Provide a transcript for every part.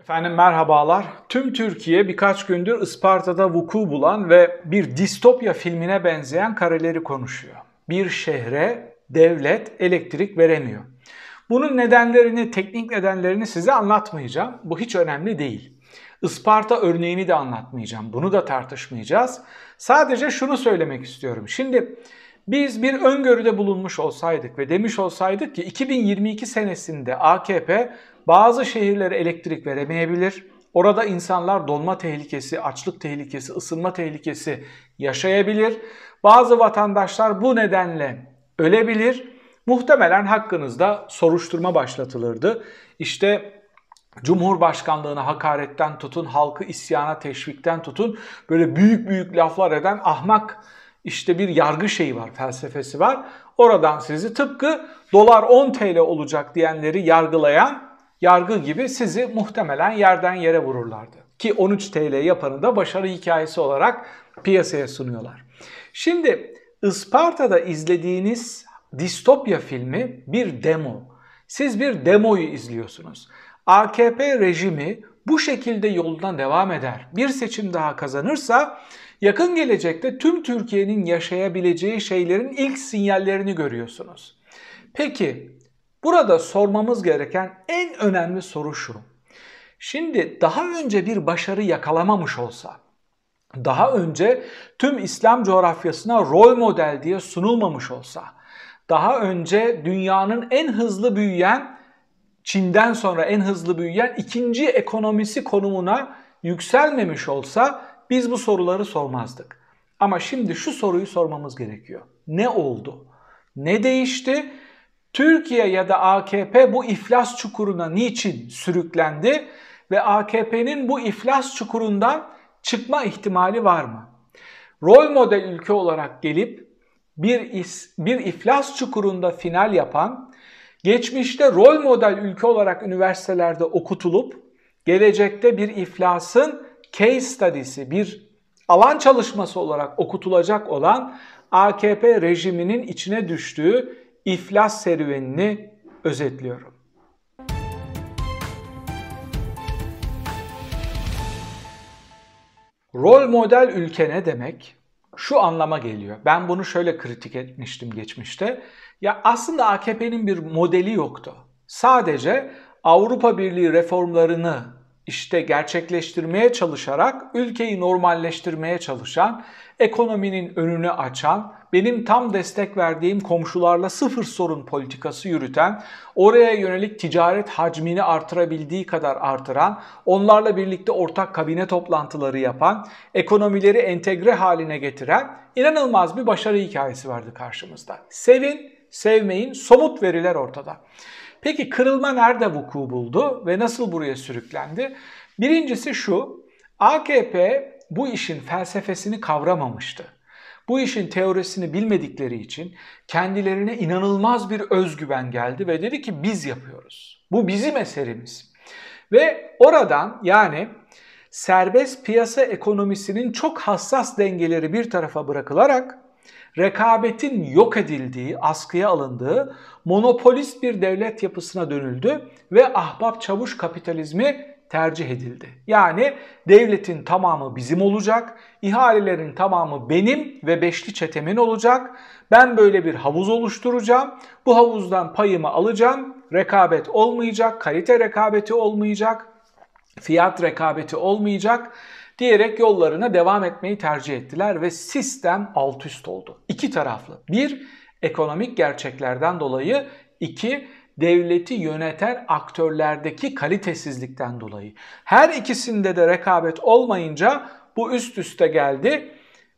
Efendim merhabalar. Tüm Türkiye birkaç gündür Isparta'da vuku bulan ve bir distopya filmine benzeyen kareleri konuşuyor. Bir şehre devlet elektrik veremiyor. Bunun nedenlerini, teknik nedenlerini size anlatmayacağım. Bu hiç önemli değil. Isparta örneğini de anlatmayacağım. Bunu da tartışmayacağız. Sadece şunu söylemek istiyorum. Şimdi biz bir öngörüde bulunmuş olsaydık ve demiş olsaydık ki 2022 senesinde AKP bazı şehirlere elektrik veremeyebilir. Orada insanlar donma tehlikesi, açlık tehlikesi, ısınma tehlikesi yaşayabilir. Bazı vatandaşlar bu nedenle ölebilir. Muhtemelen hakkınızda soruşturma başlatılırdı. İşte Cumhurbaşkanlığına hakaretten tutun, halkı isyana teşvikten tutun, böyle büyük büyük laflar eden ahmak işte bir yargı şeyi var, felsefesi var. Oradan sizi tıpkı dolar 10 TL olacak diyenleri yargılayan yargı gibi sizi muhtemelen yerden yere vururlardı. Ki 13 TL yapanı da başarı hikayesi olarak piyasaya sunuyorlar. Şimdi Isparta'da izlediğiniz distopya filmi bir demo. Siz bir demoyu izliyorsunuz. AKP rejimi bu şekilde yoluna devam eder. Bir seçim daha kazanırsa yakın gelecekte tüm Türkiye'nin yaşayabileceği şeylerin ilk sinyallerini görüyorsunuz. Peki burada sormamız gereken en önemli soru şu. Şimdi daha önce bir başarı yakalamamış olsa, daha önce tüm İslam coğrafyasına rol model diye sunulmamış olsa, daha önce dünyanın en hızlı büyüyen Çin'den sonra en hızlı büyüyen ikinci ekonomisi konumuna yükselmemiş olsa biz bu soruları sormazdık. Ama şimdi şu soruyu sormamız gerekiyor. Ne oldu? Ne değişti? Türkiye ya da AKP bu iflas çukuruna niçin sürüklendi ve AKP'nin bu iflas çukurundan çıkma ihtimali var mı? Rol model ülke olarak gelip bir, is, bir iflas çukurunda final yapan, geçmişte rol model ülke olarak üniversitelerde okutulup gelecekte bir iflasın case study'si, bir alan çalışması olarak okutulacak olan AKP rejiminin içine düştüğü iflas serüvenini özetliyorum. Rol model ülke ne demek? Şu anlama geliyor. Ben bunu şöyle kritik etmiştim geçmişte. Ya aslında AKP'nin bir modeli yoktu. Sadece Avrupa Birliği reformlarını işte gerçekleştirmeye çalışarak ülkeyi normalleştirmeye çalışan, ekonominin önünü açan, benim tam destek verdiğim komşularla sıfır sorun politikası yürüten, oraya yönelik ticaret hacmini artırabildiği kadar artıran, onlarla birlikte ortak kabine toplantıları yapan, ekonomileri entegre haline getiren inanılmaz bir başarı hikayesi vardı karşımızda. Sevin, sevmeyin, somut veriler ortada. Peki kırılma nerede vuku buldu ve nasıl buraya sürüklendi? Birincisi şu, AKP bu işin felsefesini kavramamıştı. Bu işin teorisini bilmedikleri için kendilerine inanılmaz bir özgüven geldi ve dedi ki biz yapıyoruz. Bu bizim eserimiz. Ve oradan yani serbest piyasa ekonomisinin çok hassas dengeleri bir tarafa bırakılarak rekabetin yok edildiği, askıya alındığı monopolist bir devlet yapısına dönüldü ve ahbap çavuş kapitalizmi tercih edildi. Yani devletin tamamı bizim olacak, ihalelerin tamamı benim ve beşli çetemin olacak. Ben böyle bir havuz oluşturacağım. Bu havuzdan payımı alacağım. Rekabet olmayacak, kalite rekabeti olmayacak, fiyat rekabeti olmayacak diyerek yollarına devam etmeyi tercih ettiler ve sistem alt üst oldu. İki taraflı. Bir, ekonomik gerçeklerden dolayı. iki devleti yöneten aktörlerdeki kalitesizlikten dolayı. Her ikisinde de rekabet olmayınca bu üst üste geldi.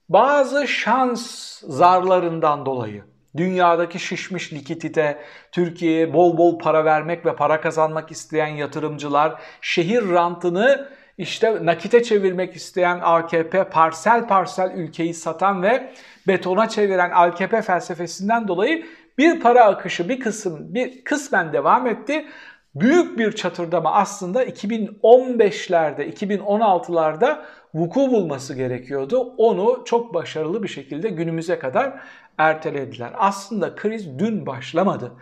Bazı şans zarlarından dolayı dünyadaki şişmiş likidite, Türkiye'ye bol bol para vermek ve para kazanmak isteyen yatırımcılar, şehir rantını işte nakite çevirmek isteyen AKP parsel parsel ülkeyi satan ve betona çeviren AKP felsefesinden dolayı bir para akışı bir kısım bir kısmen devam etti. Büyük bir çatırdama aslında 2015'lerde, 2016'larda vuku bulması gerekiyordu. Onu çok başarılı bir şekilde günümüze kadar ertelediler. Aslında kriz dün başlamadı.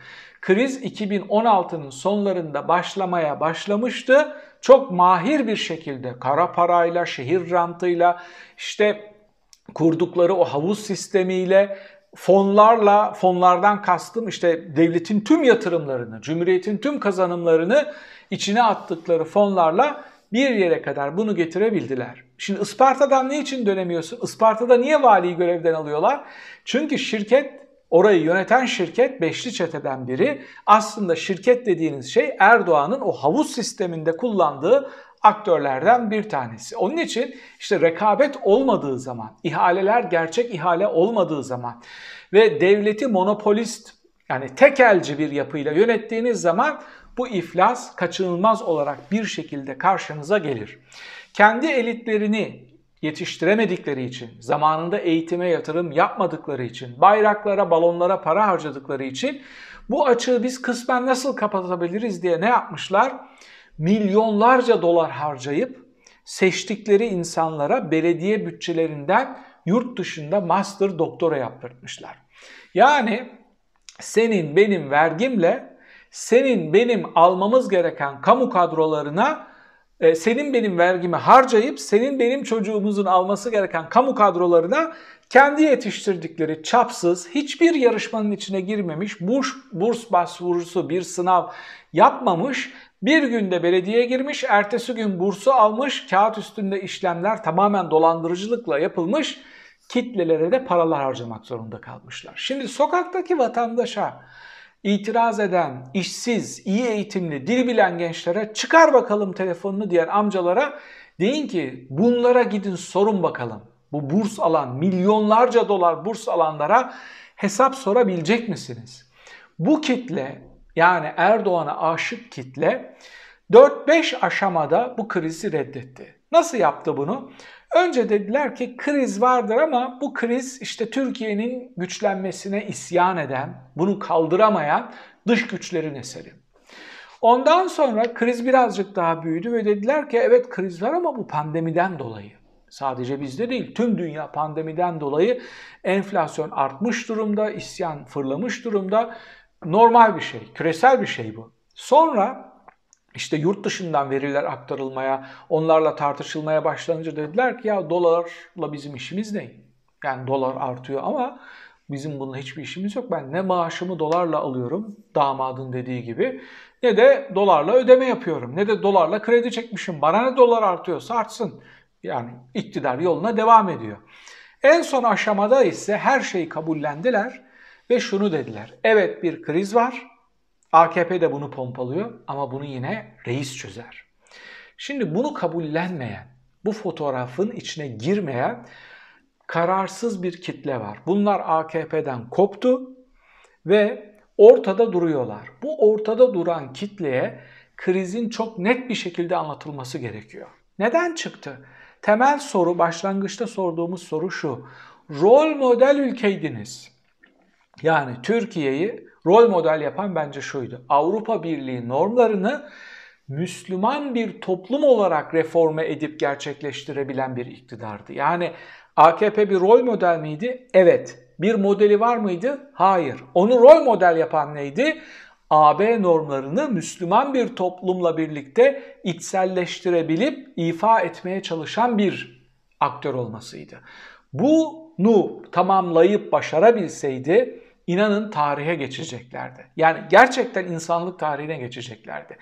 Kriz 2016'nın sonlarında başlamaya başlamıştı çok mahir bir şekilde kara parayla, şehir rantıyla, işte kurdukları o havuz sistemiyle fonlarla, fonlardan kastım işte devletin tüm yatırımlarını, cumhuriyetin tüm kazanımlarını içine attıkları fonlarla bir yere kadar bunu getirebildiler. Şimdi Isparta'dan ne için dönemiyorsun? Isparta'da niye valiyi görevden alıyorlar? Çünkü şirket, orayı yöneten şirket Beşli Çete'den biri. Aslında şirket dediğiniz şey Erdoğan'ın o havuz sisteminde kullandığı aktörlerden bir tanesi. Onun için işte rekabet olmadığı zaman, ihaleler gerçek ihale olmadığı zaman ve devleti monopolist yani tekelci bir yapıyla yönettiğiniz zaman bu iflas kaçınılmaz olarak bir şekilde karşınıza gelir. Kendi elitlerini yetiştiremedikleri için, zamanında eğitime yatırım yapmadıkları için, bayraklara, balonlara para harcadıkları için bu açığı biz kısmen nasıl kapatabiliriz diye ne yapmışlar? Milyonlarca dolar harcayıp seçtikleri insanlara belediye bütçelerinden yurt dışında master doktora yaptırmışlar. Yani senin benim vergimle senin benim almamız gereken kamu kadrolarına senin benim vergimi harcayıp senin benim çocuğumuzun alması gereken kamu kadrolarına kendi yetiştirdikleri çapsız, hiçbir yarışmanın içine girmemiş, burs, burs başvurusu bir sınav yapmamış, bir günde belediye girmiş, ertesi gün bursu almış, kağıt üstünde işlemler tamamen dolandırıcılıkla yapılmış, kitlelere de paralar harcamak zorunda kalmışlar. Şimdi sokaktaki vatandaşa itiraz eden, işsiz, iyi eğitimli, dil bilen gençlere çıkar bakalım telefonunu diyen amcalara deyin ki bunlara gidin sorun bakalım. Bu burs alan, milyonlarca dolar burs alanlara hesap sorabilecek misiniz? Bu kitle yani Erdoğan'a aşık kitle 4-5 aşamada bu krizi reddetti. Nasıl yaptı bunu? Önce dediler ki kriz vardır ama bu kriz işte Türkiye'nin güçlenmesine isyan eden, bunu kaldıramayan dış güçlerin eseri. Ondan sonra kriz birazcık daha büyüdü ve dediler ki evet kriz var ama bu pandemiden dolayı. Sadece bizde değil, tüm dünya pandemiden dolayı enflasyon artmış durumda, isyan fırlamış durumda. Normal bir şey, küresel bir şey bu. Sonra işte yurt dışından veriler aktarılmaya, onlarla tartışılmaya başlanınca dediler ki ya dolarla bizim işimiz ne? Yani dolar artıyor ama bizim bununla hiçbir işimiz yok. Ben ne maaşımı dolarla alıyorum damadın dediği gibi ne de dolarla ödeme yapıyorum. Ne de dolarla kredi çekmişim. Bana ne dolar artıyorsa artsın. Yani iktidar yoluna devam ediyor. En son aşamada ise her şeyi kabullendiler ve şunu dediler. Evet bir kriz var AKP de bunu pompalıyor ama bunu yine reis çözer. Şimdi bunu kabullenmeyen, bu fotoğrafın içine girmeyen kararsız bir kitle var. Bunlar AKP'den koptu ve ortada duruyorlar. Bu ortada duran kitleye krizin çok net bir şekilde anlatılması gerekiyor. Neden çıktı? Temel soru, başlangıçta sorduğumuz soru şu. Rol model ülkeydiniz. Yani Türkiye'yi rol model yapan bence şuydu. Avrupa Birliği normlarını Müslüman bir toplum olarak reforme edip gerçekleştirebilen bir iktidardı. Yani AKP bir rol model miydi? Evet. Bir modeli var mıydı? Hayır. Onu rol model yapan neydi? AB normlarını Müslüman bir toplumla birlikte içselleştirebilip ifa etmeye çalışan bir aktör olmasıydı. Bunu tamamlayıp başarabilseydi inanın tarihe geçeceklerdi. Yani gerçekten insanlık tarihine geçeceklerdi.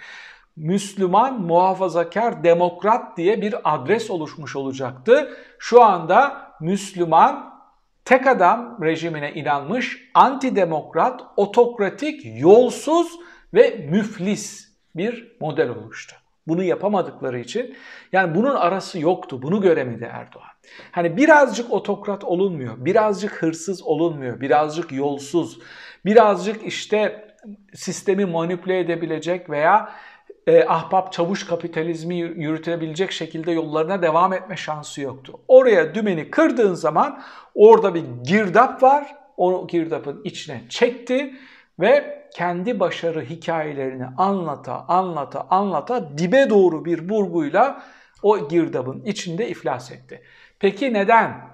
Müslüman, muhafazakar, demokrat diye bir adres oluşmuş olacaktı. Şu anda Müslüman, tek adam rejimine inanmış, antidemokrat, otokratik, yolsuz ve müflis bir model oluştu. Bunu yapamadıkları için yani bunun arası yoktu. Bunu göremedi Erdoğan. Hani birazcık otokrat olunmuyor, birazcık hırsız olunmuyor, birazcık yolsuz, birazcık işte sistemi manipüle edebilecek veya e, ahbap çavuş kapitalizmi yürütebilecek şekilde yollarına devam etme şansı yoktu. Oraya dümeni kırdığın zaman orada bir girdap var. O girdapın içine çekti ve kendi başarı hikayelerini anlata anlata anlata dibe doğru bir burguyla o girdabın içinde iflas etti. Peki neden?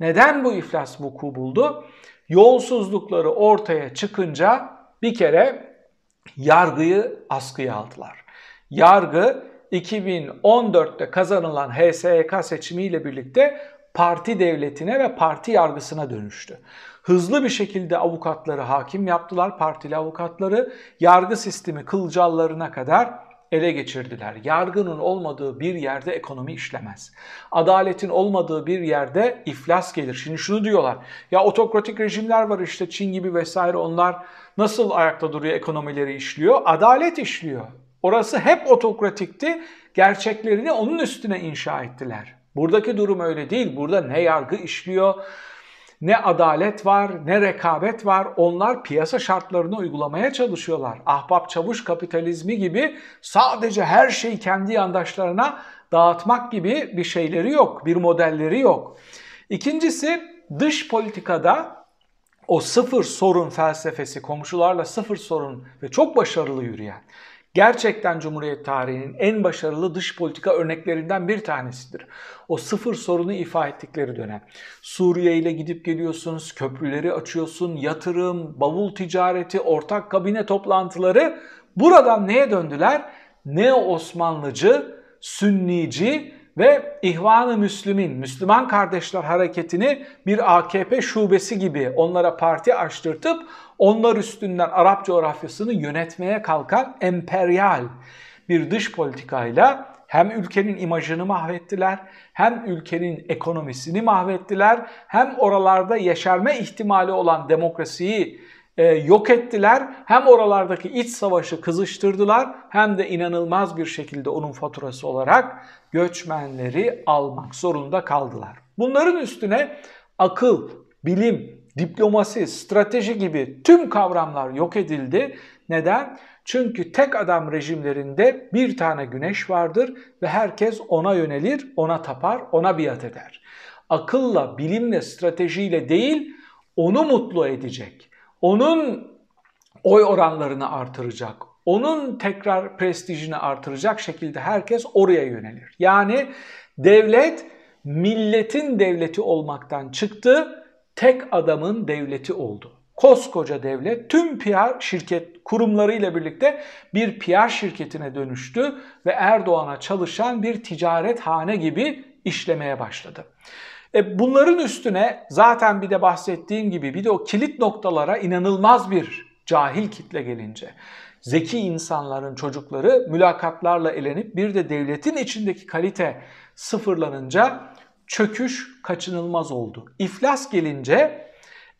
Neden bu iflas vuku buldu? Yolsuzlukları ortaya çıkınca bir kere yargıyı askıya aldılar. Yargı 2014'te kazanılan HSYK seçimiyle birlikte parti devletine ve parti yargısına dönüştü. Hızlı bir şekilde avukatları hakim yaptılar, partili avukatları. Yargı sistemi kılcallarına kadar ele geçirdiler. Yargının olmadığı bir yerde ekonomi işlemez. Adaletin olmadığı bir yerde iflas gelir. Şimdi şunu diyorlar. Ya otokratik rejimler var işte Çin gibi vesaire onlar nasıl ayakta duruyor ekonomileri işliyor? Adalet işliyor. Orası hep otokratikti. Gerçeklerini onun üstüne inşa ettiler. Buradaki durum öyle değil. Burada ne yargı işliyor, ne adalet var, ne rekabet var. Onlar piyasa şartlarını uygulamaya çalışıyorlar. Ahbap çavuş kapitalizmi gibi sadece her şeyi kendi yandaşlarına dağıtmak gibi bir şeyleri yok, bir modelleri yok. İkincisi dış politikada o sıfır sorun felsefesi, komşularla sıfır sorun ve çok başarılı yürüyen gerçekten Cumhuriyet tarihinin en başarılı dış politika örneklerinden bir tanesidir. O sıfır sorunu ifa ettikleri dönem. Suriye ile gidip geliyorsunuz, köprüleri açıyorsun, yatırım, bavul ticareti, ortak kabine toplantıları. Buradan neye döndüler? Ne Osmanlıcı, Sünnici ve İhvan-ı Müslümin, Müslüman Kardeşler Hareketi'ni bir AKP şubesi gibi onlara parti açtırtıp onlar üstünden Arap coğrafyasını yönetmeye kalkan emperyal bir dış politikayla hem ülkenin imajını mahvettiler, hem ülkenin ekonomisini mahvettiler, hem oralarda yeşerme ihtimali olan demokrasiyi e, yok ettiler. Hem oralardaki iç savaşı kızıştırdılar hem de inanılmaz bir şekilde onun faturası olarak göçmenleri almak zorunda kaldılar. Bunların üstüne akıl, bilim, diplomasi, strateji gibi tüm kavramlar yok edildi. Neden? Çünkü tek adam rejimlerinde bir tane güneş vardır ve herkes ona yönelir, ona tapar, ona biat eder. Akılla, bilimle, stratejiyle değil, onu mutlu edecek. Onun oy oranlarını artıracak. Onun tekrar prestijini artıracak şekilde herkes oraya yönelir. Yani devlet milletin devleti olmaktan çıktı, tek adamın devleti oldu. Koskoca devlet tüm PR şirket kurumlarıyla birlikte bir PR şirketine dönüştü ve Erdoğan'a çalışan bir ticaret hane gibi işlemeye başladı. E bunların üstüne zaten bir de bahsettiğim gibi bir de o kilit noktalara inanılmaz bir cahil kitle gelince zeki insanların çocukları mülakatlarla elenip bir de devletin içindeki kalite sıfırlanınca çöküş kaçınılmaz oldu. İflas gelince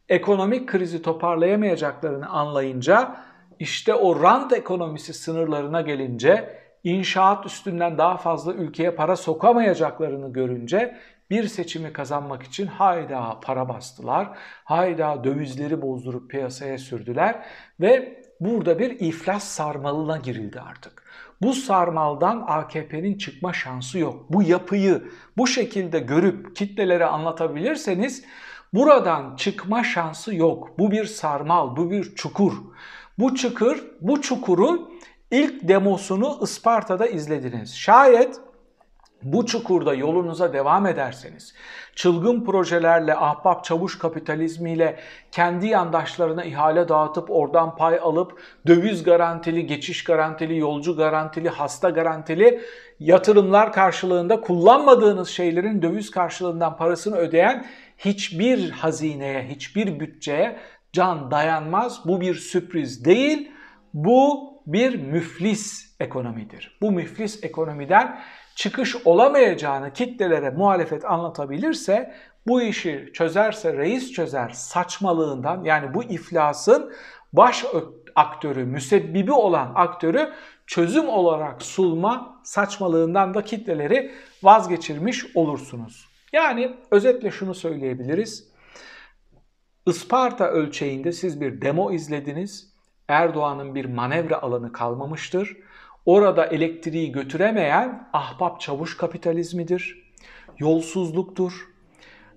ekonomik krizi toparlayamayacaklarını anlayınca işte o rant ekonomisi sınırlarına gelince inşaat üstünden daha fazla ülkeye para sokamayacaklarını görünce bir seçimi kazanmak için hayda para bastılar, hayda dövizleri bozdurup piyasaya sürdüler ve burada bir iflas sarmalına girildi artık. Bu sarmaldan AKP'nin çıkma şansı yok. Bu yapıyı bu şekilde görüp kitlelere anlatabilirseniz buradan çıkma şansı yok. Bu bir sarmal, bu bir çukur. Bu çukur, bu çukurun ilk demosunu Isparta'da izlediniz. Şayet bu çukurda yolunuza devam ederseniz, çılgın projelerle, ahbap çavuş kapitalizmiyle kendi yandaşlarına ihale dağıtıp oradan pay alıp döviz garantili, geçiş garantili, yolcu garantili, hasta garantili yatırımlar karşılığında kullanmadığınız şeylerin döviz karşılığından parasını ödeyen hiçbir hazineye, hiçbir bütçeye can dayanmaz. Bu bir sürpriz değil, bu bir müflis ekonomidir. Bu müflis ekonomiden çıkış olamayacağını kitlelere muhalefet anlatabilirse bu işi çözerse reis çözer saçmalığından yani bu iflasın baş aktörü, müsebbibi olan aktörü çözüm olarak sulma saçmalığından da kitleleri vazgeçirmiş olursunuz. Yani özetle şunu söyleyebiliriz. Isparta ölçeğinde siz bir demo izlediniz. Erdoğan'ın bir manevra alanı kalmamıştır. Orada elektriği götüremeyen ahbap çavuş kapitalizmidir, yolsuzluktur,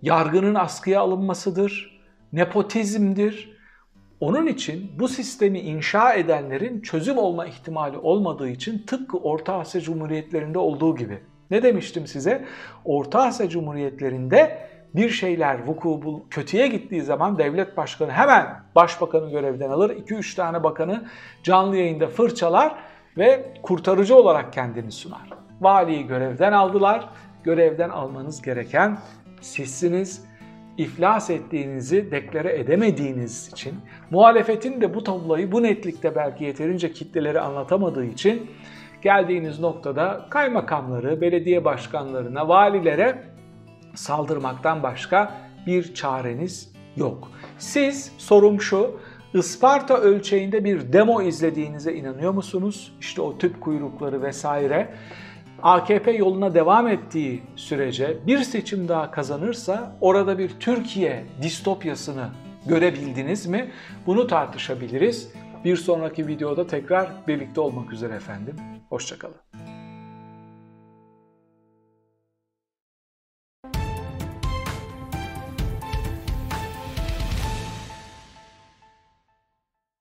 yargının askıya alınmasıdır, nepotizmdir. Onun için bu sistemi inşa edenlerin çözüm olma ihtimali olmadığı için tıpkı Orta Asya Cumhuriyetlerinde olduğu gibi. Ne demiştim size? Orta Asya Cumhuriyetlerinde bir şeyler vuku kötüye gittiği zaman devlet başkanı hemen başbakanı görevden alır. 2-3 tane bakanı canlı yayında fırçalar ve kurtarıcı olarak kendini sunar. Valiyi görevden aldılar. Görevden almanız gereken sizsiniz. İflas ettiğinizi deklare edemediğiniz için, muhalefetin de bu tabloyu bu netlikte belki yeterince kitleleri anlatamadığı için geldiğiniz noktada kaymakamları, belediye başkanlarına, valilere saldırmaktan başka bir çareniz yok. Siz sorum şu, Isparta ölçeğinde bir demo izlediğinize inanıyor musunuz? İşte o tüp kuyrukları vesaire. AKP yoluna devam ettiği sürece bir seçim daha kazanırsa orada bir Türkiye distopyasını görebildiniz mi? Bunu tartışabiliriz. Bir sonraki videoda tekrar birlikte olmak üzere efendim. Hoşçakalın.